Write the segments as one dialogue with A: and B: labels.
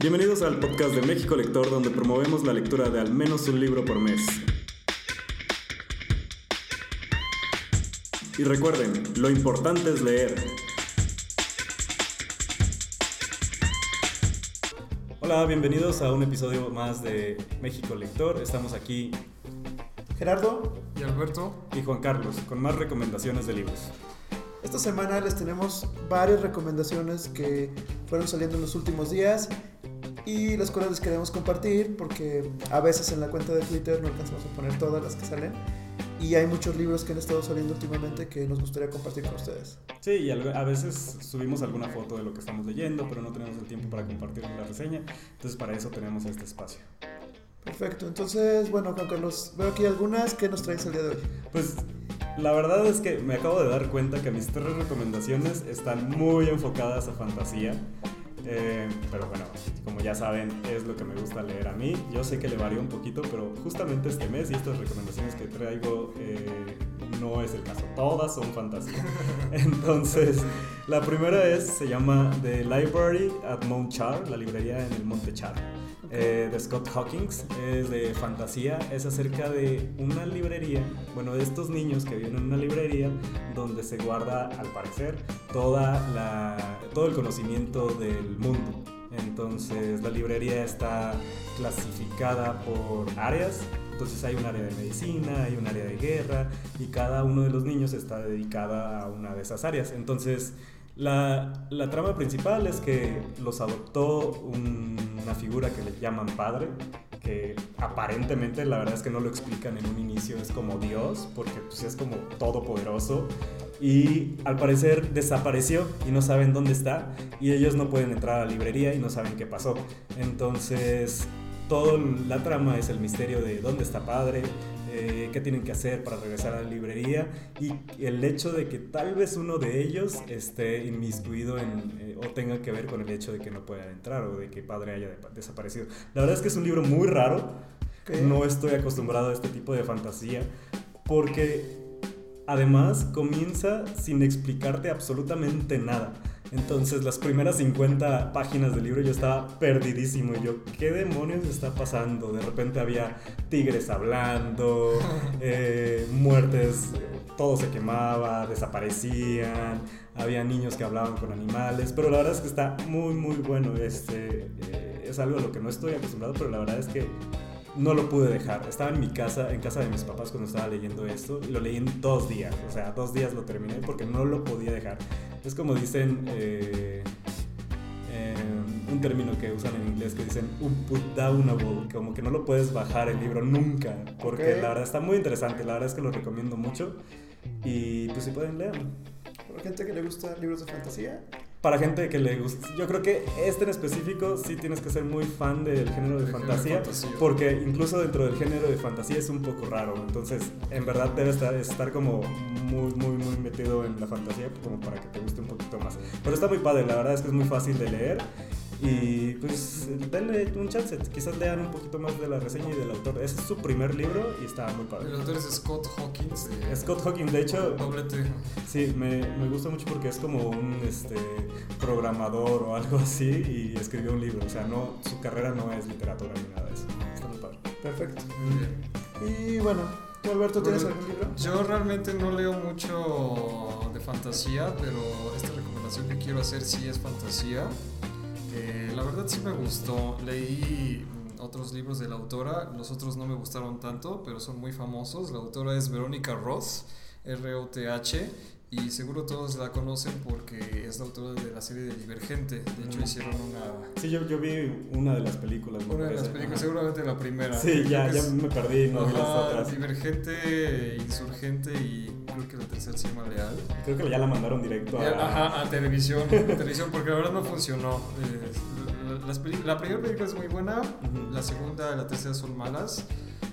A: Bienvenidos al podcast de México Lector, donde promovemos la lectura de al menos un libro por mes. Y recuerden, lo importante es leer. Hola, bienvenidos a un episodio más de México Lector. Estamos aquí
B: Gerardo
C: y Alberto
A: y Juan Carlos con más recomendaciones de libros.
B: Esta semana les tenemos varias recomendaciones que fueron saliendo en los últimos días y las cuales les queremos compartir porque a veces en la cuenta de Twitter no alcanzamos a poner todas las que salen y hay muchos libros que han estado saliendo últimamente que nos gustaría compartir con ustedes.
A: Sí, y a veces subimos alguna foto de lo que estamos leyendo, pero no tenemos el tiempo para compartir la reseña, entonces para eso tenemos este espacio.
B: Perfecto, entonces, bueno, Juan Carlos, veo aquí algunas que nos traes el día de hoy.
A: Pues la verdad es que me acabo de dar cuenta que mis tres recomendaciones están muy enfocadas a fantasía. Eh, pero bueno, como ya saben, es lo que me gusta leer a mí. Yo sé que le varía un poquito, pero justamente este mes y estas recomendaciones que traigo eh, no es el caso. Todas son fantasía. Entonces, la primera es, se llama The Library at Mount Char, la librería en el Monte Char. Eh, de Scott Hawkins, es de fantasía, es acerca de una librería, bueno, de estos niños que viven en una librería donde se guarda, al parecer, toda la, todo el conocimiento del mundo. Entonces la librería está clasificada por áreas, entonces hay un área de medicina, hay un área de guerra y cada uno de los niños está dedicada a una de esas áreas. Entonces la, la trama principal es que los adoptó una figura que le llaman padre, que aparentemente la verdad es que no lo explican en un inicio, es como Dios, porque pues es como todopoderoso. Y al parecer desapareció y no saben dónde está y ellos no pueden entrar a la librería y no saben qué pasó. Entonces, toda la trama es el misterio de dónde está padre, eh, qué tienen que hacer para regresar a la librería y el hecho de que tal vez uno de ellos esté inmiscuido en, eh, o tenga que ver con el hecho de que no pueda entrar o de que padre haya desaparecido. La verdad es que es un libro muy raro, no estoy acostumbrado a este tipo de fantasía porque además comienza sin explicarte absolutamente nada. Entonces las primeras 50 páginas del libro yo estaba perdidísimo y yo, ¿qué demonios está pasando? De repente había tigres hablando, eh, muertes, todo se quemaba, desaparecían, había niños que hablaban con animales, pero la verdad es que está muy muy bueno, este, eh, es algo a lo que no estoy acostumbrado, pero la verdad es que no lo pude dejar. Estaba en mi casa, en casa de mis papás cuando estaba leyendo esto y lo leí en dos días. O sea, dos días lo terminé porque no lo podía dejar. Es como dicen eh, eh, un término que usan en inglés que dicen unputdownable, como que no lo puedes bajar el libro nunca. Porque la verdad está muy interesante. La verdad es que lo recomiendo mucho. Y pues si pueden leerlo.
B: Para gente que le gusta libros de fantasía,
A: para gente que le gusta. Yo creo que este en específico sí tienes que ser muy fan del género de, fantasía, porque incluso dentro del género de fantasía es un poco raro. Entonces, en verdad debes estar, estar como muy, muy, muy metido en la fantasía como para que te guste un poquito más. Pero está muy padre, la verdad es que es muy fácil de leer y pues denle un chance, quizás lean un poquito más de la reseña y del autor. Es su primer libro y está muy padre.
C: El autor es Scott Hawkins.
A: Scott Hawkins, de hecho.
C: Doble
A: Sí, me, me, gusta mucho porque es como un este, programador o algo así y escribió un libro. O sea, no, su carrera no es literatura ni nada de eso. Está muy padre.
B: Perfecto. Muy bien. Y bueno, ¿tú Alberto tienes algún libro?
C: Yo realmente no leo mucho de fantasía, pero esta recomendación que quiero hacer sí es fantasía. Eh, la verdad sí me gustó. Leí otros libros de la autora, los otros no me gustaron tanto, pero son muy famosos. La autora es Verónica Roth, R-O-T-H, y seguro todos la conocen porque es la autora de la serie de Divergente. De hecho, hicieron una.
A: Sí, yo, yo vi una de las películas.
C: Una de las películas, seguramente la primera.
A: Sí, ya, ya me perdí, no vi las otras.
C: Divergente, Insurgente y creo que la tercera se llama Leal.
A: Creo que ya la mandaron directo a.
C: Ajá, a televisión, a televisión, porque la verdad no funcionó. Eh, la, primera película es muy buena, la segunda y la tercera son malas.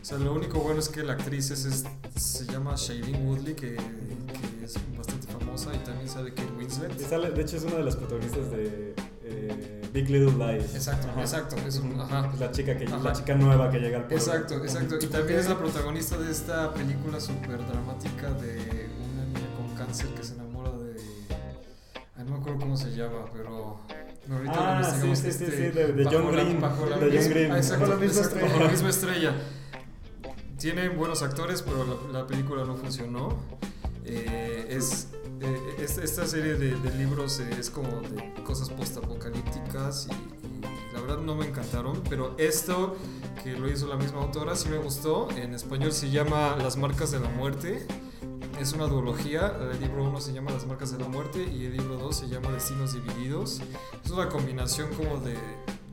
C: O sea, lo único bueno es que la actriz es, se llama Shailene Woodley, que, que es bastante famosa y también sale Kate Winslet.
A: de hecho, es una de las protagonistas de eh, Big Little Lies.
C: Exacto, exacto. Es, ajá.
A: la, chica que, la chica nueva que llega al
C: pueblo. Exacto, exacto. Y también es la protagonista de esta película súper dramática de una niña con cáncer que se enamora de... no me acuerdo cómo se llama, pero Ahorita
A: Ah, sí, sí, sí,
C: este,
A: sí, de- de John
C: la-
A: Green,
C: bajo la
A: de John Green.
C: ah, exacto,
B: Bajo la misma
C: exacto,
B: estrella.
C: bajo la misma estrella. Tiene buenos actores, pero la, la película no funcionó. Eh, es, eh, es- esta serie de, de libros eh, es como de cosas post-apocalípticas y, y la verdad no me encantaron, pero esto que lo hizo la misma autora sí me gustó. En español se llama Las marcas de la muerte. Es una duología. El libro 1 se llama Las marcas de la muerte y el libro 2 se llama Destinos divididos. Es una combinación como de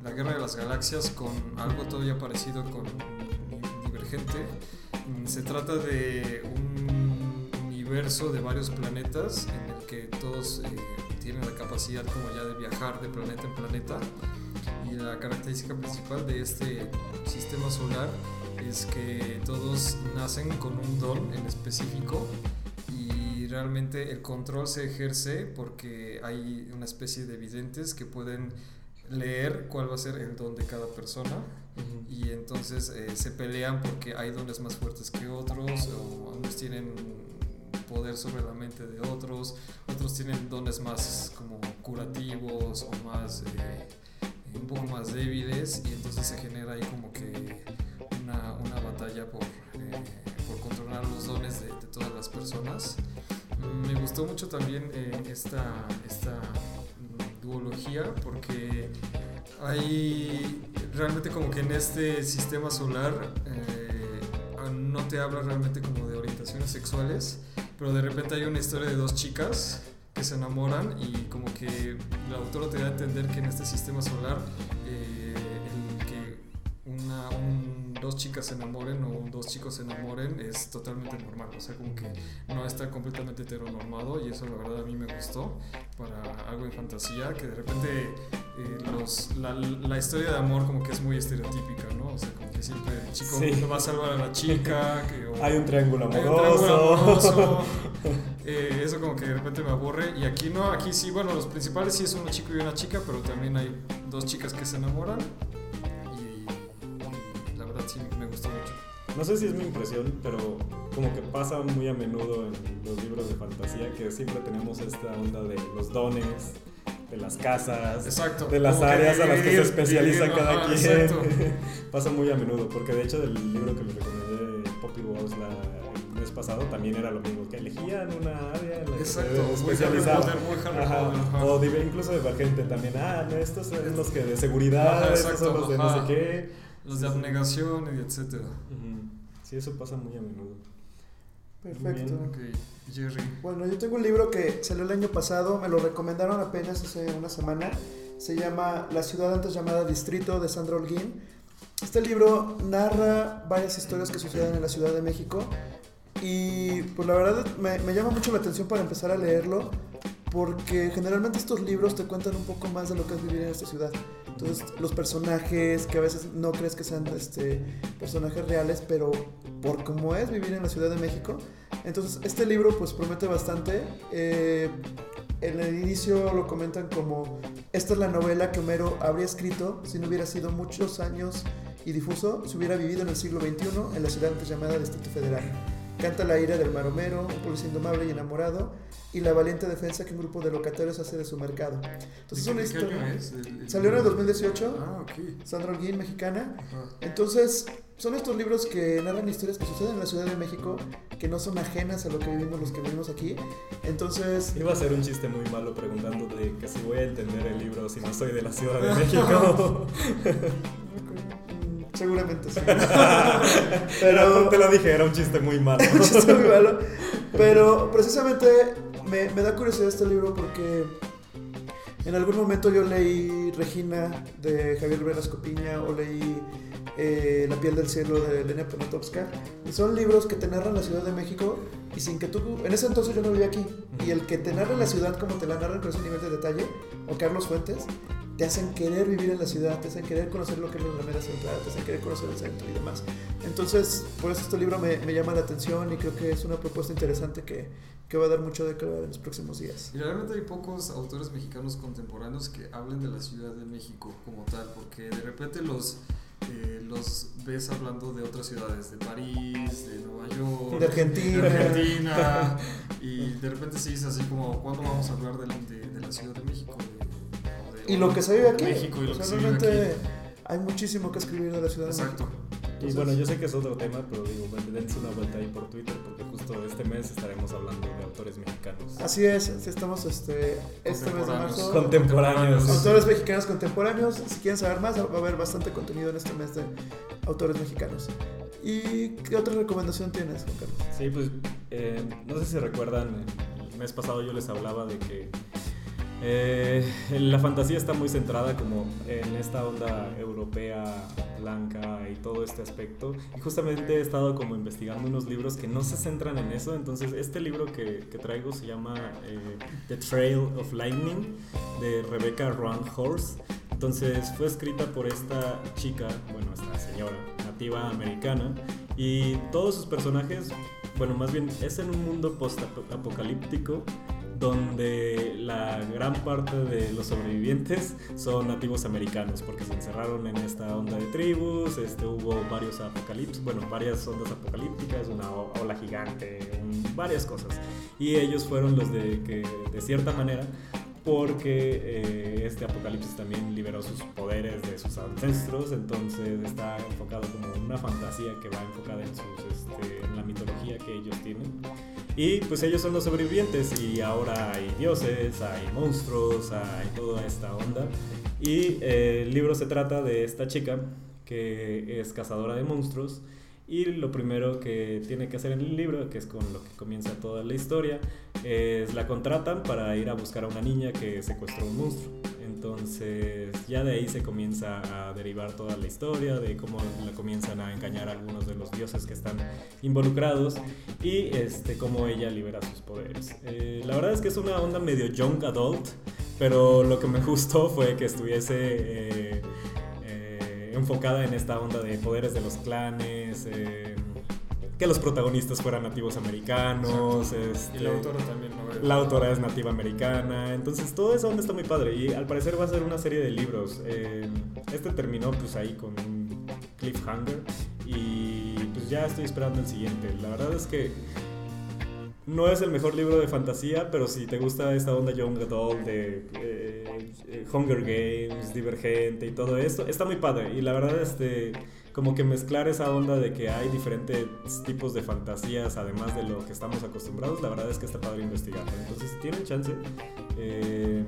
C: la guerra de las galaxias con algo todavía parecido con Divergente. Se trata de un universo de varios planetas en el que todos eh, tienen la capacidad como ya de viajar de planeta en planeta. Y la característica principal de este sistema solar es que todos nacen con un don en específico realmente el control se ejerce porque hay una especie de videntes que pueden leer cuál va a ser el don de cada persona y entonces eh, se pelean porque hay dones más fuertes que otros o unos tienen poder sobre la mente de otros otros tienen dones más como curativos o más eh, un poco más débiles y entonces se genera ahí como que una, una batalla por, eh, por controlar los dones de, de todas las personas me gustó mucho también eh, esta, esta duología porque hay realmente como que en este sistema solar eh, ah, no te habla realmente como de orientaciones sexuales, pero de repente hay una historia de dos chicas que se enamoran y como que la autora te da a entender que en este sistema solar eh, dos chicas se enamoren o dos chicos se enamoren es totalmente normal, o sea como que no está completamente heteronormado y eso la verdad a mí me gustó para algo de fantasía, que de repente eh, los, la, la historia de amor como que es muy estereotípica, ¿no? O sea, como que siempre el chico
A: Sí.
C: va a salvar a la chica, que, o-
A: Hay un triángulo
C: hay un
A: amoroso.
C: triángulo amoroso. Eh, eso como que de repente me aburre y aquí no, aquí sí, bueno, los principales sí es un chico y una chica, pero también hay dos chicas que se enamoran sí me gustó mucho.
A: No sé si es mi impresión, pero como que pasa muy a menudo en los libros de fantasía que siempre tenemos esta onda de los dones, de las casas,
C: Exacto.
A: de las
C: que
A: áreas a las que se especializa cada
C: ajá,
A: quien.
C: Exacto.
A: pasa muy a menudo, porque de hecho del libro que les recomendé, Poppy Wars, la, el mes pasado, también era lo mismo, que elegían una área en la que
C: Exacto,
A: se ajá. O incluso Divergente también, ah, estos son los que de seguridad,
C: Ajá,
A: estos son los de no sé qué.
C: Los de abnegación y etcétera.
A: Sí, eso pasa muy a menudo.
B: Perfecto.
A: Muy
C: Ok, Jerry.
B: Bueno, yo tengo un libro que salió el año pasado, me lo recomendaron apenas hace una semana. Se llama La ciudad antes llamada Distrito de Sandra Holguín. Este libro narra varias historias que suceden en la Ciudad de México y pues la verdad me, me llama mucho la atención para empezar a leerlo porque generalmente estos libros te cuentan un poco más de lo que es vivir en esta ciudad. Entonces los personajes que a veces no crees que sean este, personajes reales, pero por cómo es vivir en la Ciudad de México. Entonces este libro pues promete bastante. Eh, en el inicio lo comentan como esta es la novela que Homero habría escrito si no hubiera sido muchos años y difuso, si hubiera vivido en el siglo XXI en la ciudad antes llamada Distrito Federal. Canta la ira del mar Homero, un policía indomable y enamorado, y la valiente defensa que un grupo de locatarios hace de su mercado. Entonces es una
C: ¿De qué año
B: historia...
C: es? El- el-
B: Salió en el 2018,
C: Ah, ok.
B: Sandra Holguín, mexicana.
C: Ajá.
B: Entonces, son estos libros que narran historias que suceden en la Ciudad de México, que no son ajenas a lo que vivimos los que vivimos aquí. Entonces,
A: Iba a ser un chiste muy malo preguntando de que si voy a entender el libro si no soy de la Ciudad de México.
B: mm, seguramente sí.
A: Pero te lo dije, era un chiste muy malo.
B: un chiste muy malo. Pero precisamente me, me da curiosidad este libro porque en algún momento yo leí Regina de Javier Velasco Piña o leí eh, La piel del cielo de Elena Poniatowska. Y son libros que te narran la Ciudad de México y sin que tú... En ese entonces yo no vivía aquí. Y el que te narra la ciudad como te la narran con ese nivel de detalle, o Carlos Fuentes, te hacen querer vivir en la ciudad, te hacen querer conocer lo que es la Alameda Central, te hacen querer conocer el centro y demás. Entonces, por eso este libro me, me llama la atención y creo que es una propuesta interesante que, que va a dar mucho de qué hablar en los próximos días.
C: Y realmente hay pocos autores mexicanos contemporáneos que hablen de la Ciudad de México como tal, porque de repente los, eh, los ves hablando de otras ciudades, de París, de Nueva York,
B: De Argentina.
C: de Argentina, y de repente sí es así como, ¿cuándo vamos a hablar de, de- de la Ciudad de México? De,
B: Y lo que se vive aquí.
C: México y lo
B: o sea,
C: que se vive
B: realmente
C: aquí.
B: hay muchísimo que escribir de la Ciudad de
C: Exacto.
B: México.
A: Y bueno, yo sé que es otro tema, pero digo, dense una vuelta ahí por Twitter porque justo este mes estaremos hablando de autores mexicanos.
B: Así es, estamos este, este mes de marzo.
A: Contemporáneos.
B: Autores mexicanos contemporáneos. Si quieren saber más, va a haber bastante contenido en este mes de autores mexicanos. ¿Y qué otra recomendación tienes, Juan Carlos?
A: Sí, pues eh, no sé si recuerdan, el mes pasado yo les hablaba de que eh, la fantasía está muy centrada como en esta onda europea blanca y todo este aspecto. Y justamente he estado como investigando unos libros que no se centran en eso. Entonces este libro que, que traigo se llama eh, The Trail of Lightning de Rebecca Ron Horse. Entonces fue escrita por esta chica, bueno, esta señora nativa americana. Y todos sus personajes, bueno, más bien es en un mundo post-apocalíptico donde la gran parte de los sobrevivientes son nativos americanos porque se encerraron en esta onda de tribus, este, hubo varios apocalipsis, bueno, varias ondas apocalípticas, una ola gigante, varias cosas. Y ellos fueron los de que, de cierta manera, porque eh, este apocalipsis también liberó sus poderes de sus ancestros, entonces está enfocado como una fantasía que va enfocada en, sus, este, en la mitología que ellos tienen. Y pues ellos son los sobrevivientes y ahora hay dioses, hay monstruos, hay toda esta onda. Y eh, el libro se trata de esta chica que es cazadora de monstruos y lo primero que tiene que hacer en el libro, que es con lo que comienza toda la historia, es la contratan para ir a buscar a una niña que secuestró un monstruo. Entonces ya de ahí se comienza a derivar toda la historia, de cómo la comienzan a engañar a algunos de los dioses que están involucrados y este, cómo ella libera sus poderes. Eh, la verdad es que es una onda medio young adult, pero lo que me gustó fue que estuviese... eh, eh, enfocada en esta onda de poderes de los clanes, que los protagonistas fueran nativos americanos, este,
C: Y la autora también, ¿no?
A: la autora es nativa americana, entonces toda esa onda está muy padre y al parecer va a ser una serie de libros. Eh, este terminó pues ahí con un cliffhanger y pues ya estoy esperando el siguiente. La verdad es que no es el mejor libro de fantasía, pero si te gusta esta onda Young Adult de eh, eh, Hunger Games, Divergente y todo esto, está muy padre. Y la verdad, este, como que mezclar esa onda de que hay diferentes tipos de fantasías, además de lo que estamos acostumbrados, la verdad es que está padre investigarlo. Entonces, si tienen chance, eh,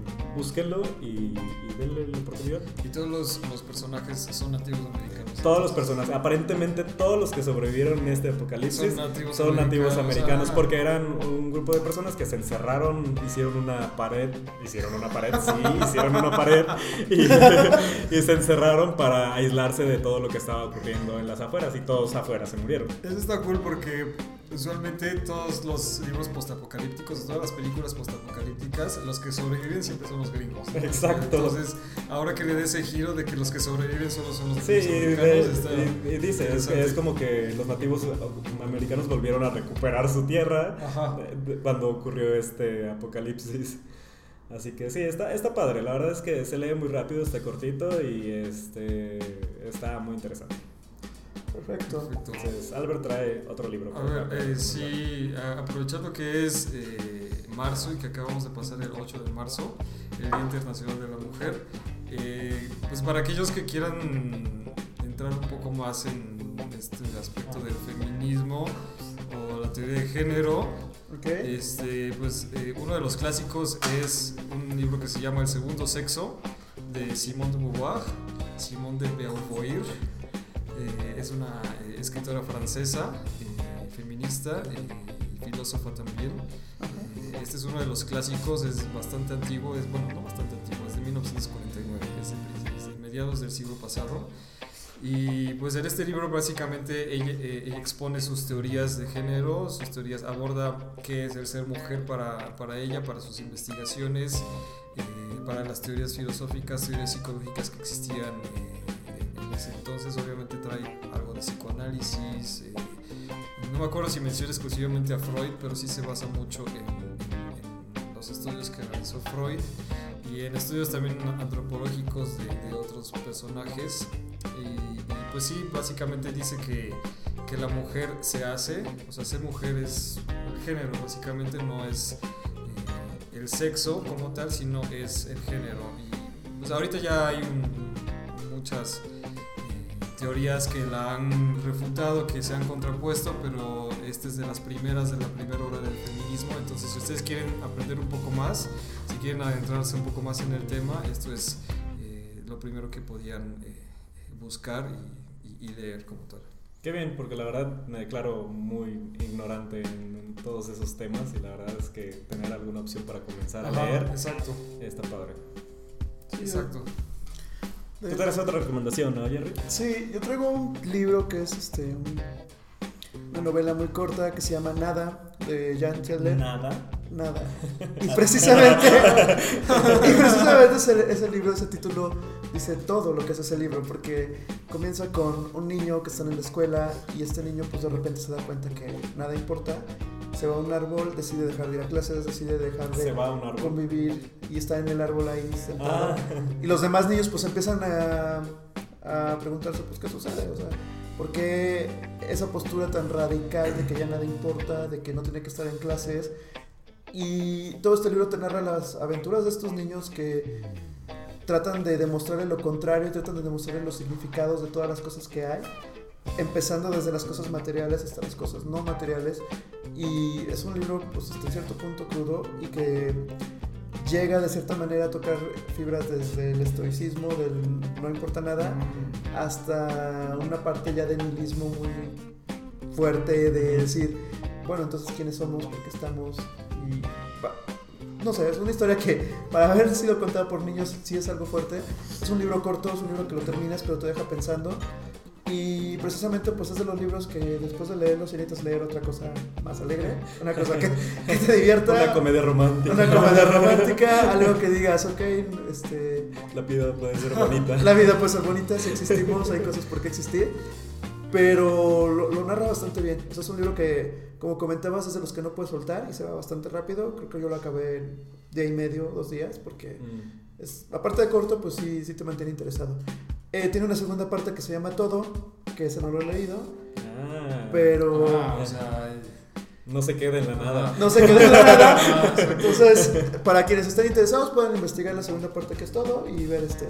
A: y denle la oportunidad.
C: Y todos los, los personajes son nativos americanos.
A: Todos los personajes, aparentemente todos los que sobrevivieron en este apocalipsis
C: Son nativos
A: son nativos
C: americanos,
A: americanos
C: ah.
A: porque eran un grupo de personas que se encerraron, hicieron una pared, hicieron una pared, sí, hicieron una pared y, y se encerraron para aislarse de todo lo que estaba ocurriendo en las afueras y todos afuera se murieron.
C: Eso está cool porque usualmente todos los libros postapocalípticos, todas las películas postapocalípticas, los que sobreviven siempre son los gringos. ¿no?
A: Exacto.
C: Entonces, ahora que le dé ese giro de que los que sobreviven solo son los
A: Sí, y, de-
C: está
A: y- y dice, es,
C: interesante.
A: es como que los nativos americanos volvieron a recuperar su tierra
C: Ajá.
A: cuando ocurrió este apocalipsis. Así que sí, está, está padre. La verdad es que se lee muy rápido, está cortito y este está muy interesante.
B: Perfecto.
C: Perfecto.
A: Entonces, Albert trae otro libro.
C: A ver, eh, sí, a- aprovechando que es eh, marzo y que acabamos de pasar el 8 de marzo, el Día Internacional de la Mujer, eh, pues para aquellos que quieran entrar un poco más en este aspecto del feminismo o la teoría de género,
B: Ok.
C: este, pues eh, uno de los clásicos es un libro que se llama El Segundo Sexo de Simone de Beauvoir, Simone de Beauvoir. Eh, es una eh, escritora francesa, eh, feminista y filósofa también. Eh, este es uno de los clásicos, es bastante antiguo, es bueno, no bastante antiguo, es de 1949, es de, es de mediados del siglo pasado. Y pues en este libro básicamente ella, eh, ella expone sus teorías de género, sus teorías, aborda qué es el ser mujer para, para ella, para sus investigaciones, eh, para las teorías filosóficas, teorías psicológicas que existían ese entonces. Obviamente trae algo de psicoanálisis. eh, no me acuerdo si menciona exclusivamente a Freud, pero sí se basa mucho en, los estudios que realizó Freud y en estudios también antropológicos de, de otros personajes. Y, y, pues sí, básicamente dice que, que la mujer se hace, o sea, ser mujer es el género, básicamente no es eh, el sexo como tal, sino es el género. Y pues ahorita ya hay muchas teorías que la han refutado, que se han contrapuesto, pero esta es de las primeras, de la primera hora del feminismo. Entonces, si ustedes quieren aprender un poco más, si quieren adentrarse un poco más en el tema, esto es eh, lo primero que podían eh, buscar y, leer como tal.
A: Qué bien, porque la verdad me declaro muy ignorante en, todos esos temas y la verdad es que tener alguna opción para comenzar a leer
C: exacto.
A: está padre.
C: exacto.
A: Tú traes otra recomendación, ¿no, Jerry?
B: Sí, yo traigo un libro que es este una novela muy corta que se llama Nada, de Jan Teller.
A: Nada.
B: Nada. Y precisamente, y precisamente ese, ese, libro, ese título, dice todo lo que es ese libro, porque comienza con un niño que está en la escuela y este niño pues de repente se da cuenta que nada importa se va a un árbol, decide dejar de ir a clases, decide dejar de convivir y está en el árbol ahí sentado. Ah. Y los demás niños pues empiezan a, a, preguntarse pues qué sucede, o sea, ¿por qué esa postura tan radical de que ya nada importa, de que no tiene que estar en clases? Y todo este libro te narra las aventuras de estos niños que tratan de demostrarle lo contrario, tratan de demostrarle los significados de todas las cosas que hay empezando desde las cosas materiales hasta las cosas no materiales. Y es un libro, pues, hasta cierto punto crudo y que llega de cierta manera a tocar fibras desde el estoicismo, del no importa nada, hasta una parte ya de nihilismo muy fuerte de decir, bueno, entonces quiénes somos, por qué estamos y no sé, es una historia que para haber sido contada por niños sí es algo fuerte. Es un libro corto, es un libro que lo terminas pero te deja pensando. Y precisamente pues es de los libros que después de leerlos necesitas leer otra cosa más alegre, una cosa que, te divierta.
A: Una comedia romántica.
B: Una comedia romántica, algo que digas, ok, este...
A: La vida puede ser bonita.
B: La vida puede ser bonita, si existimos, hay cosas por qué existir. Pero lo, narra bastante bien. es un libro que, como comentabas, es de los que no puedes soltar y se va bastante rápido. Creo que yo lo acabé en día y medio, dos días, porque... Mm. Es, aparte de corto, pues sí, sí te mantiene interesado. Eh, tiene una segunda parte que se llama Todo, que ese no lo he leído. Ah, pero.
C: Ah, o sea.
A: No se queda en la nada.
B: No se queda en la nada. Entonces, para quienes estén interesados, pueden investigar la segunda parte que es todo y ver este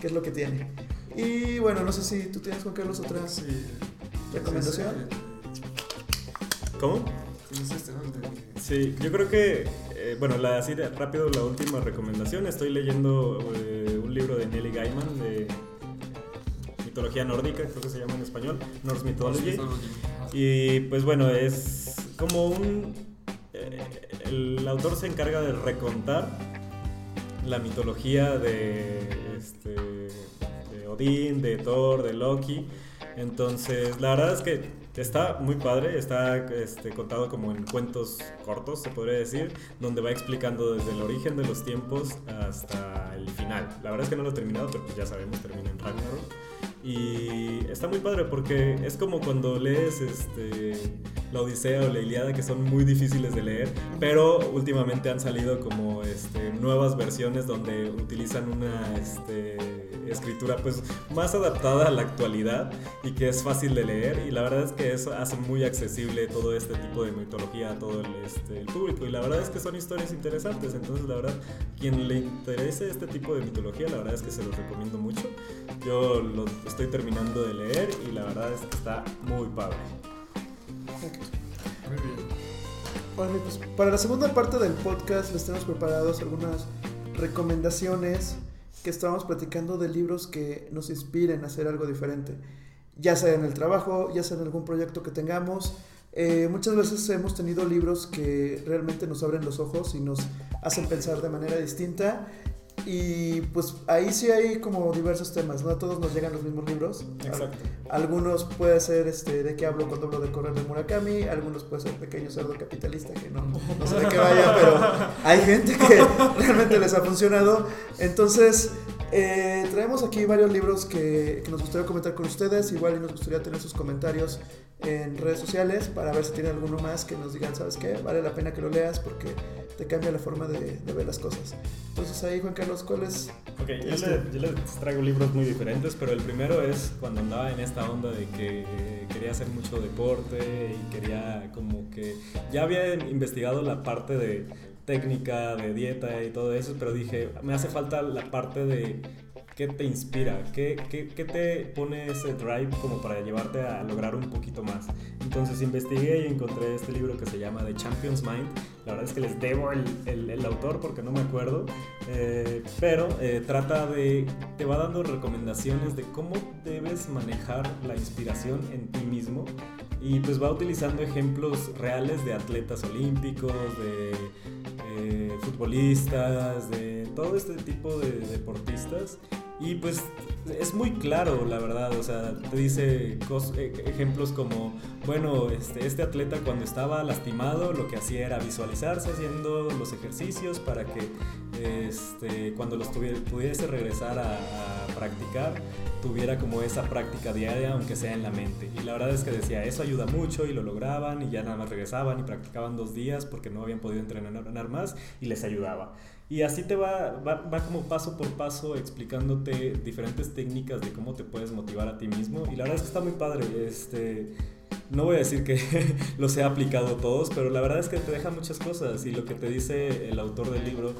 B: qué es lo que tiene. Y bueno, no sé si tú tienes, Juan Carlos, otra recomendación.
A: ¿Cómo? Sí, yo creo que, eh, bueno, la, así rápido la última recomendación. Estoy leyendo eh, un libro de Nelly Gaiman de mitología nórdica, creo que se llama en español, Norse Mythology. Y pues bueno, es como un... Eh, el autor se encarga de recontar la mitología de, este, de Odín, de Thor, de Loki. Entonces, la verdad es que está muy padre, está este, contado como en cuentos cortos, se podría decir, donde va explicando desde el origen de los tiempos hasta el final. La verdad es que no lo he terminado, pero pues ya sabemos, termina en Ragnarok. Y está muy padre porque es como cuando lees este, la Odisea o la Iliada que son muy difíciles de leer, pero últimamente han salido como este, nuevas versiones donde utilizan una este, escritura pues más adaptada a la actualidad y que es fácil de leer. Y la verdad es que eso hace muy accesible todo este tipo de mitología a todo el, este, el público. Y la verdad es que son historias interesantes, entonces la verdad quien le interese este tipo de mitología la verdad es que se los recomiendo mucho. Yo lo estoy terminando de leer y la verdad es que está muy padre.
C: Muy bien.
B: Bueno, pues para la segunda parte del podcast les tenemos preparados algunas recomendaciones que estábamos platicando de libros que nos inspiren a hacer algo diferente. Ya sea en el trabajo, ya sea en algún proyecto que tengamos. Eh, muchas veces hemos tenido libros que realmente nos abren los ojos y nos hacen pensar de manera distinta y pues ahí sí hay como diversos temas, no a todos nos llegan los mismos libros.
A: Exacto.
B: Algunos puede ser este, de qué hablo cuando hablo de correr de Murakami, algunos puede ser pequeño cerdo capitalista, que no, no sé de qué vaya, pero hay gente que realmente les ha funcionado. Entonces, eh, traemos aquí varios libros que, que, nos gustaría comentar con ustedes, igual y nos gustaría tener sus comentarios en redes sociales para ver si tienen alguno más que nos digan, ¿sabes qué? Vale la pena que lo leas porque te cambia la forma de, ver las cosas. Entonces ahí, Juan Carlos, ¿cuál es?
A: Ok, yo, este? les traigo libros muy diferentes, pero el primero es cuando andaba en esta onda de que quería hacer mucho deporte y quería como que ya había investigado la parte de técnica de dieta y todo eso, pero dije, me hace falta la parte de qué te inspira, qué, qué, qué te pone ese drive como para llevarte a lograr un poquito más. Entonces investigué y encontré este libro que se llama The Champion's Mind. La verdad es que les debo el, el, el autor porque no me acuerdo, eh, pero eh, trata de, te va dando recomendaciones de cómo debes manejar la inspiración en ti mismo y pues va utilizando ejemplos reales de atletas olímpicos, de futbolistas, de todo este tipo de deportistas. Y pues es muy claro, la verdad, o sea, te dice e, ejemplos como, bueno, este, este atleta cuando estaba lastimado lo que hacía era visualizarse haciendo los ejercicios para que este, cuando los tuviera, pudiese regresar a, a practicar, tuviera como esa práctica diaria, aunque sea en la mente. Y la verdad es que decía, eso ayuda mucho y lo lograban y ya nada más regresaban y practicaban dos días porque no habían podido entrenar más y les ayudaba. Y así te va, va, va, como paso por paso explicándote diferentes técnicas de cómo te puedes motivar a ti mismo. Y la verdad es que está muy padre. Este, no voy a decir que los he aplicado todos, pero la verdad es que te deja muchas cosas. Y lo que te dice el autor del libro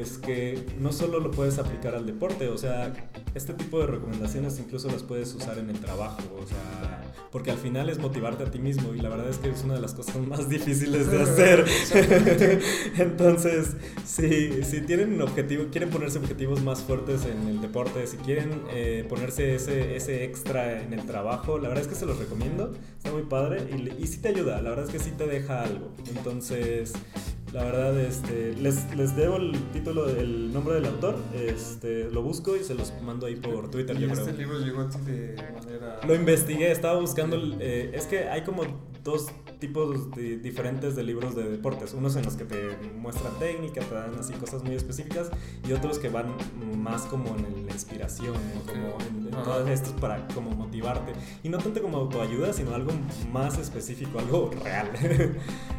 A: es que no solo lo puedes aplicar al deporte, o sea, este tipo de recomendaciones incluso las puedes usar en el trabajo. O sea, porque al final es motivarte a ti mismo y la verdad es que es una de las cosas más difíciles de hacer. Entonces, si, si tienen un objetivo, quieren ponerse objetivos más fuertes en el deporte, si quieren eh, ponerse ese, ese extra en el trabajo, la verdad es que se los recomiendo, está muy padre y, y sí te ayuda, la verdad es que sí te deja algo. Entonces, la verdad, este, les, les debo el título, el nombre del autor. Este, lo busco y se los mando ahí por Twitter.
C: ¿Y yo este libro llegó a ti de manera.?
A: Lo investigué, estaba buscando. Eh, es que hay como dos tipos de, diferentes de libros de deportes. Unos en los que te muestran técnica, te dan así cosas muy específicas, y otros que van más como en la inspiración, como en, en todos estos para como motivarte. Y no tanto como autoayuda, sino algo más específico, algo real.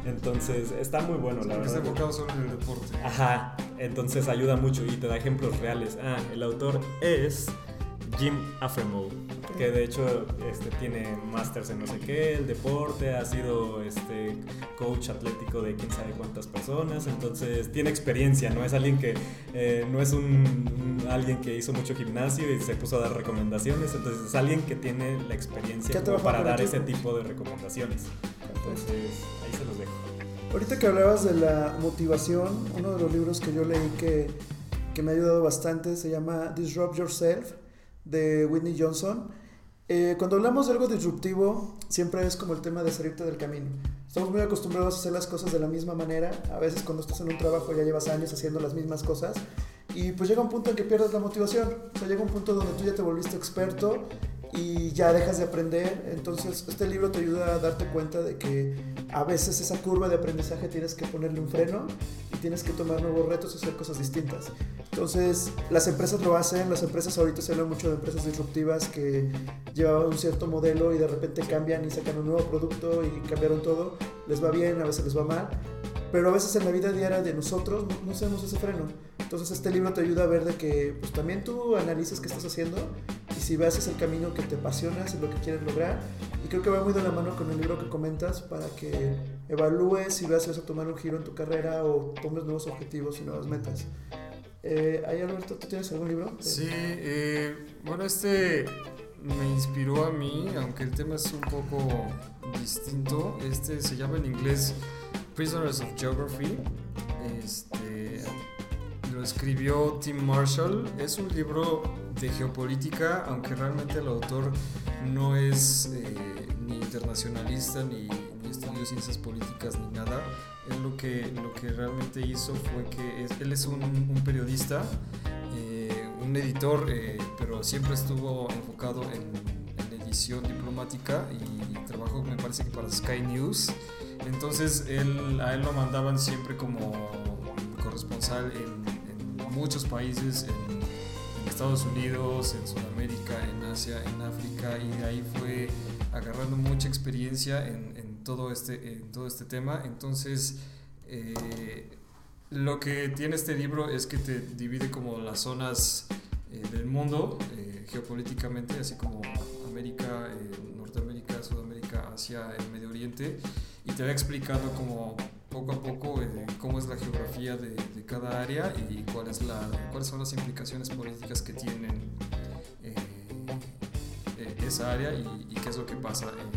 A: Entonces, está muy bueno, la verdad
C: está enfocado solo en el deporte.
A: Ajá, entonces ayuda mucho y te da ejemplos reales. Ah, el autor es Jim Afremo, que de hecho este, tiene másters en no sé qué, el deporte, ha sido este, coach atlético de quién sabe cuántas personas, entonces tiene experiencia, no es alguien que, eh, no es un, alguien que hizo mucho gimnasio y se puso a dar recomendaciones, entonces es alguien que tiene la experiencia para dar ese tipo de recomendaciones. Entonces ahí se los dejo.
B: Ahorita que hablabas de la motivación, uno de los libros que yo leí que, que me ha ayudado bastante se llama Disrupt Yourself de Whitney Johnson. Eh, cuando hablamos de algo disruptivo, siempre es como el tema de salirte del camino. Estamos muy acostumbrados a hacer las cosas de la misma manera. A veces cuando estás en un trabajo ya llevas años haciendo las mismas cosas. Y pues llega un punto en que pierdes la motivación. O sea, llega un punto donde tú ya te volviste experto y ya dejas de aprender. Entonces, este libro te ayuda a darte cuenta de que a veces esa curva de aprendizaje tienes que ponerle un freno y tienes que tomar nuevos retos y hacer cosas distintas. Entonces, las empresas lo hacen, las empresas ahorita se habla mucho de empresas disruptivas que llevaban un cierto modelo y de repente cambian y sacan un nuevo producto y cambiaron todo. Les va bien, a veces les va mal, pero a veces en la vida diaria de nosotros no, no hacemos ese freno. Entonces este libro te ayuda a ver de que pues, también tú analices qué estás haciendo y si ves es el camino que te apasiona, es lo que quieres lograr. Y creo que va muy de la mano con el libro que comentas para que evalúes si vas a tomar un giro en tu carrera o tomes nuevos objetivos y nuevas metas. Eh, ¿Ahí Alberto, tú tienes algún libro?
C: Sí, eh, bueno, este me inspiró a mí, aunque el tema es un poco distinto. Este se llama en inglés Prisoners of Geography. Este, lo escribió Tim Marshall. Es un libro de geopolítica, aunque realmente el autor no es eh, ni internacionalista ni, ni, estudió ciencias políticas ni nada. Él lo que, lo que realmente hizo fue que es, él es un, un periodista, eh, un editor, eh, pero siempre estuvo enfocado en, en, edición diplomática y trabajó, me parece que para Sky News. Entonces él, a él lo mandaban siempre como corresponsal en muchos países en, Estados Unidos, en Sudamérica, en Asia, en África y de ahí fue agarrando mucha experiencia en, todo, este, todo este tema. Entonces, eh, lo que tiene este libro es que te divide como las zonas eh, del mundo eh, geopolíticamente, así como América, Norteamérica, Sudamérica, Asia, el Medio Oriente, y te va explicando como poco a poco eh, cómo es la geografía de, de, cada área y cuál es la, cuáles son las implicaciones políticas que tienen eh, esa área y, y, qué es lo que pasa en,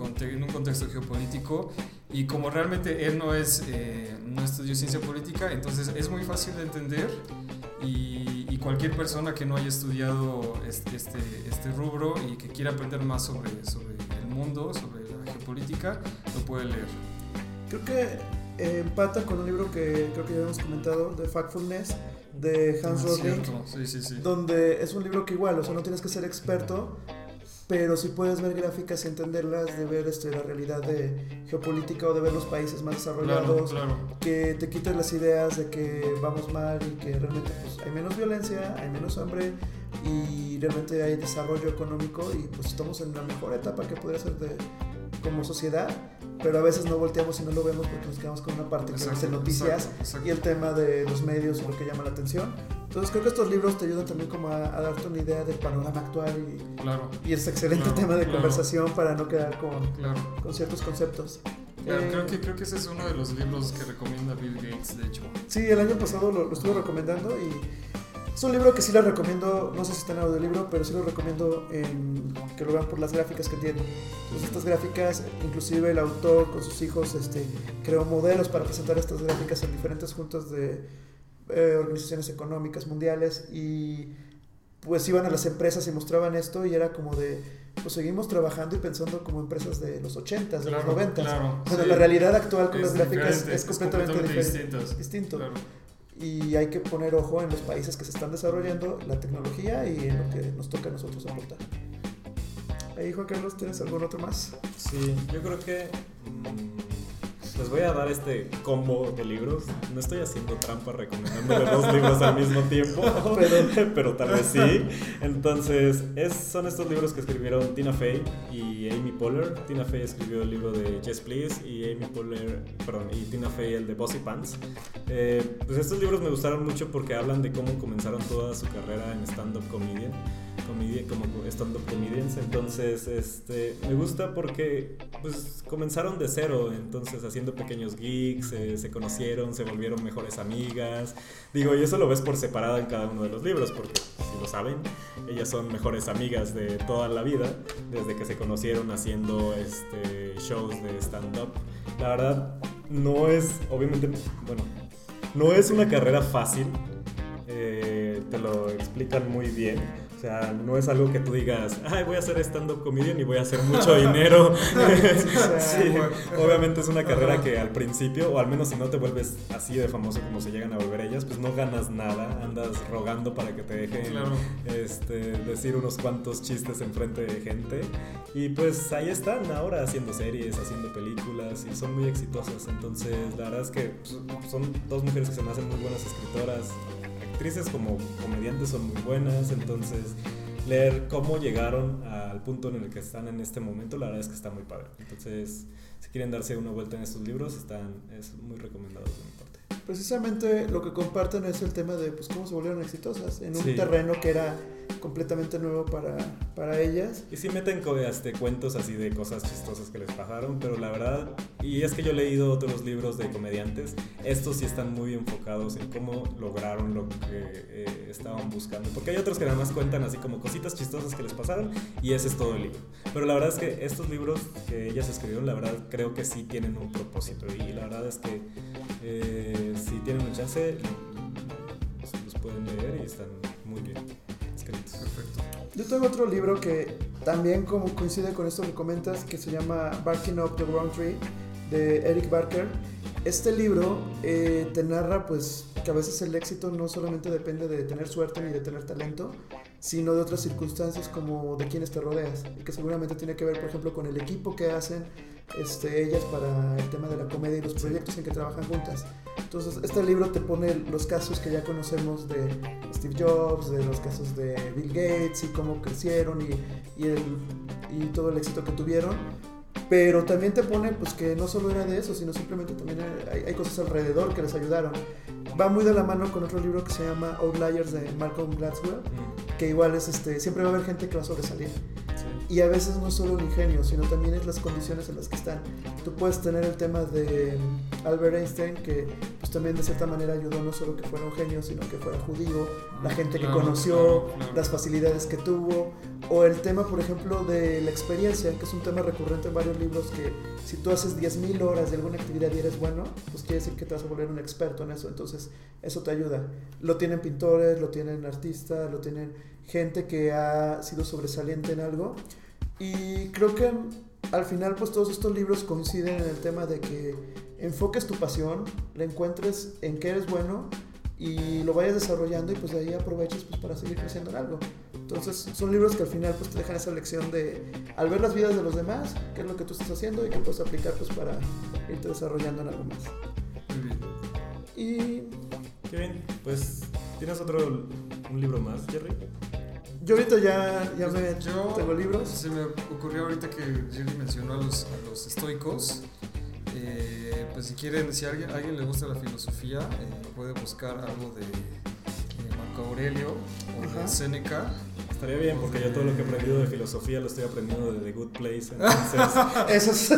C: en, en, un contexto geopolítico. Y como realmente él no, es, no estudió ciencia política, entonces es muy fácil de entender y, y, cualquier persona que no haya estudiado este, este, este, rubro y que quiera aprender más sobre, sobre mundo, sobre la geopolítica, lo puede leer.
B: Creo que eh, empata con un libro que creo que ya hemos comentado, de Factfulness, de Hans ah,
C: sí, sí, sí.
B: donde es un libro que igual, o sea, no tienes que ser experto, pero si puedes ver gráficas y entenderlas, de ver este, la realidad de geopolítica o de ver los países más desarrollados,
C: claro, claro.
B: que te quites las ideas de que vamos mal y que realmente pues, hay menos violencia, hay menos hambre y realmente hay desarrollo económico y pues estamos en la mejor etapa que podría ser de, como sociedad, pero a veces no volteamos y no lo vemos porque nos quedamos con una parte exacto, que es noticias
C: exacto, exacto.
B: y el tema de los medios y lo que llama la atención. Entonces creo que estos libros te ayudan también como a, a darte una idea del panorama actual y,
C: claro,
B: y es excelente
C: claro,
B: tema de
C: claro.
B: conversación para no quedar con, con ciertos conceptos. Eh,
C: creo, que, creo que ese es uno de los libros que recomienda Bill Gates, de hecho.
B: Sí, el año pasado lo, lo estuve recomendando y es un libro que sí les recomiendo, no sé si está en audiolibro, pero sí lo recomiendo en, que lo vean por las gráficas que tiene. Entonces estas gráficas, inclusive el autor con sus hijos este, creó modelos para presentar estas gráficas en diferentes juntas de eh, organizaciones económicas mundiales y pues iban a las empresas y mostraban esto y era como de, pues seguimos trabajando y pensando como empresas de los 80s, de
C: Claro,
B: los 90s.
C: claro,
B: Bueno,
C: sí.
B: la realidad actual con
C: Es
B: las gráficas
C: diferente,
B: es completamente, diferente.
C: distinto.
B: distinto.
C: Claro.
B: Y hay que poner ojo en los países que se están desarrollando, la tecnología y en lo que nos toca a nosotros aportar. Ahí, Juan Carlos, ¿tienes algún otro más?
A: Sí, yo creo que mm, les voy a dar este combo de libros. No estoy haciendo trampa recomendándole dos libros al mismo tiempo, pero, pero tal vez sí. Entonces, es, son estos libros que escribieron Tina Fey y Amy Poehler. Tina Fey escribió el libro de Yes Please y Amy Poehler, perdón, y Tina Fey el de Bossy Pants. Eh, pues estos libros me gustaron mucho porque hablan de cómo comenzaron toda su carrera en stand-up comedian comedia, como stand-up comedians. Entonces, este, me gusta porque pues, comenzaron de cero, entonces haciendo pequeños gigs, eh, se conocieron, se volvieron mejores amigas. Digo, y eso lo ves por separado en cada uno de los libros, porque si lo saben, ellas son mejores amigas de toda la vida, desde que se conocieron haciendo este, shows de stand-up. La verdad, no es, obviamente, bueno, no es una carrera fácil, eh, te lo explican muy bien. O sea, no es algo que tú digas, ay, voy a hacer stand-up comedian y voy a hacer mucho dinero. sí, obviamente es una carrera que al principio, o al menos si no te vuelves así de famoso como se llegan a volver ellas, pues no ganas nada, andas rogando para que te dejen
C: Claro.
A: este, decir unos cuantos chistes enfrente de gente. Y pues ahí están ahora haciendo series, haciendo películas y son muy exitosas. Entonces, la verdad es que pues, son dos mujeres que se me hacen muy buenas escritoras actrices como comediantes son muy buenas, entonces leer cómo llegaron al punto en el que están en este momento, la verdad es que está muy padre. Entonces, si quieren darse una vuelta en estos libros, están es muy recomendado de mi parte.
B: Precisamente lo que comparten es el tema de pues, cómo se volvieron exitosas en un
A: Sí.
B: terreno que era completamente nuevo para, para ellas.
A: Y sí meten este, cuentos así de cosas chistosas que les pasaron, pero la verdad, y es que yo he leído otros libros de comediantes, estos sí están muy enfocados en cómo lograron lo que eh, estaban buscando. Porque hay otros que nada más cuentan así como cositas chistosas que les pasaron y ese es todo el libro. Pero la verdad es que estos libros que ellas escribieron, la verdad creo que sí tienen un propósito y la verdad es que eh, si tienen un chance, los pueden leer y están muy bien escritos.
C: Perfecto.
B: Yo tengo otro libro que también como coincide con esto que comentas, que se llama Barking Up the Wrong Tree, de Eric Barker. Este libro eh, te narra pues que a veces el éxito no solamente depende de tener suerte ni de tener talento, sino de otras circunstancias como de quienes te rodeas, y que seguramente tiene que ver, por ejemplo, con el equipo que hacen este, ellas para el tema de la comedia y los proyectos en que trabajan juntas. Entonces, este libro te pone los casos que ya conocemos de Steve Jobs, de los casos de Bill Gates y cómo crecieron y, y, el, y todo el éxito que tuvieron. Pero también te pone pues que no solo era de eso, sino simplemente también hay, hay cosas alrededor que les ayudaron. Va muy de la mano con otro libro que se llama Outliers de Malcolm Gladwell, que igual es este, siempre va a haber gente que va a sobresalir. Y a veces no es solo el ingenio, sino también es las condiciones en las que están. Tú puedes tener el tema de Albert Einstein, que pues también de cierta manera ayudó no solo que fuera un genio, sino que fuera judío, la gente que
C: Claro,
B: conoció,
C: claro, claro.
B: las facilidades que tuvo, o el tema, por ejemplo, de la experiencia, que es un tema recurrente en varios libros, que si tú haces 10.000 horas de alguna actividad y eres bueno, pues quiere decir que te vas a volver un experto en eso, entonces eso te ayuda. Lo tienen pintores, lo tienen artistas, lo tienen gente que ha sido sobresaliente en algo, y creo que al final pues todos estos libros coinciden en el tema de que enfoques tu pasión, la encuentres en qué eres bueno y lo vayas desarrollando y pues de ahí aproveches pues para seguir creciendo en algo. Entonces son libros que al final pues te dejan esa lección de al ver las vidas de los demás, qué es lo que tú estás haciendo y qué puedes aplicar pues para irte desarrollando en algo más.
C: Muy bien.
B: Y
A: Qué bien. Pues, ¿tienes otro, un libro más, Jerry?
B: Yo ahorita ya, ya me
C: Yo-
B: tengo libros.
C: Se me ocurrió ahorita que Jerry mencionó a los, a los estoicos. Eh, pues si quieren, si a alguien, a alguien le gusta la filosofía, eh, puede buscar algo de eh, Marco Aurelio o
B: Ajá.
C: de Séneca.
A: Estaría bien, porque yo todo lo que he aprendido de filosofía lo estoy aprendiendo de The Good Place. Entonces,
B: Eso es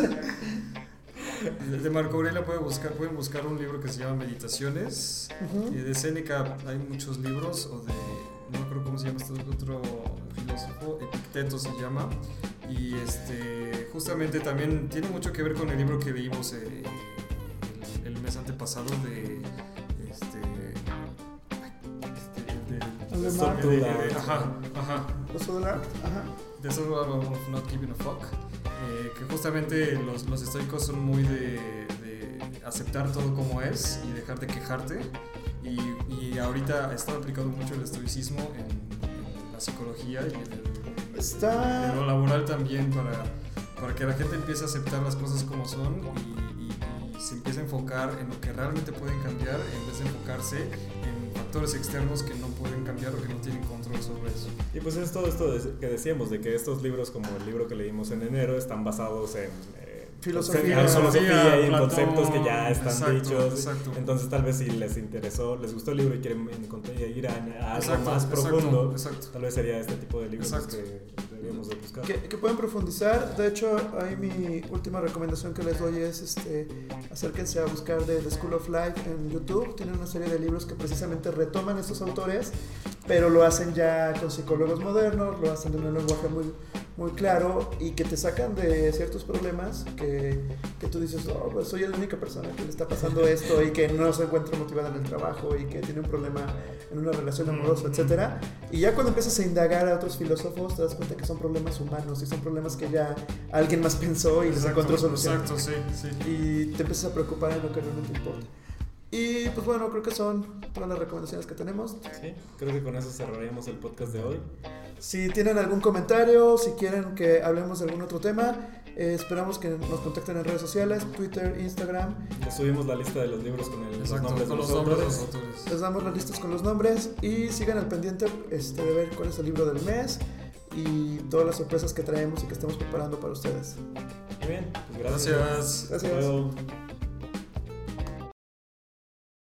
C: De, Marco Aurelio puede buscar, pueden buscar un libro que se llama Meditaciones. Y de Séneca hay muchos libros, o de, no me acuerdo cómo se llama este otro filósofo, Epicteto se llama. Y este, justamente también tiene mucho que ver con el libro que leímos eh, el, el mes antepasado de. Este, este, de-
B: de
C: de- ajá, ajá.
B: Ajá.
C: The of Not Giving a Fuck. eh, que justamente los, los estoicos son muy de, de aceptar todo como es y dejar de quejarte. Y, y ahorita está aplicado mucho el estoicismo en, en la psicología y en, el-
B: Está
C: en lo laboral también para, para que la gente empiece a aceptar las cosas como son y, y- y se empiece a enfocar en lo que realmente pueden cambiar en vez de enfocarse en factores externos que no pueden cambiar o que no tienen control sobre eso.
A: y pues es todo esto que decíamos, de que estos libros, como el libro que leímos en enero, están basados en...
B: Filosofía.
A: en filosofía y en
C: Platón,
A: conceptos que ya están
C: exacto,
A: dichos.
C: exacto.
A: Entonces tal vez si les interesó, les gustó el libro y quieren ir a, a algo
C: Exacto,
A: más profundo,
C: exacto.
A: tal vez sería este tipo de libros que deberíamos de buscar.
B: que, que pueden profundizar. De hecho, ahí mi última recomendación que les doy es este, acérquense a buscar de The School of Life en YouTube. Tienen una serie de libros que precisamente retoman estos autores, pero lo hacen ya con psicólogos modernos, lo hacen de un lenguaje muy, muy claro y que te sacan de ciertos problemas que, que tú dices, oh, pues soy la única persona que le está pasando esto y que no se encuentra motivada en el trabajo y que tiene un problema en una relación amorosa, etcétera. Y ya cuando empiezas a indagar a otros filósofos, te das cuenta que son problemas humanos y son problemas que ya alguien más pensó y les encontró solución.
C: Exacto, sí, sí.
B: Y te empiezas a preocupar en lo que realmente importa. Y pues bueno, creo que son todas las recomendaciones que tenemos.
A: Sí, creo que con eso cerraríamos el podcast de hoy.
B: Si tienen algún comentario, si quieren que hablemos de algún otro tema, eh, esperamos que nos contacten en redes sociales, Twitter, Instagram.
A: Les subimos la lista de los libros con el, los
C: Exacto,
A: nombres de
C: con
A: los
C: los nombres de los
A: autores.
C: autores.
B: Les damos las listas con los nombres y sigan al pendiente este, de ver cuál es el libro del mes y todas las sorpresas que traemos y que estamos preparando para ustedes.
A: Muy bien, pues gracias.
C: Gracias.
B: Gracias.
A: Hasta luego.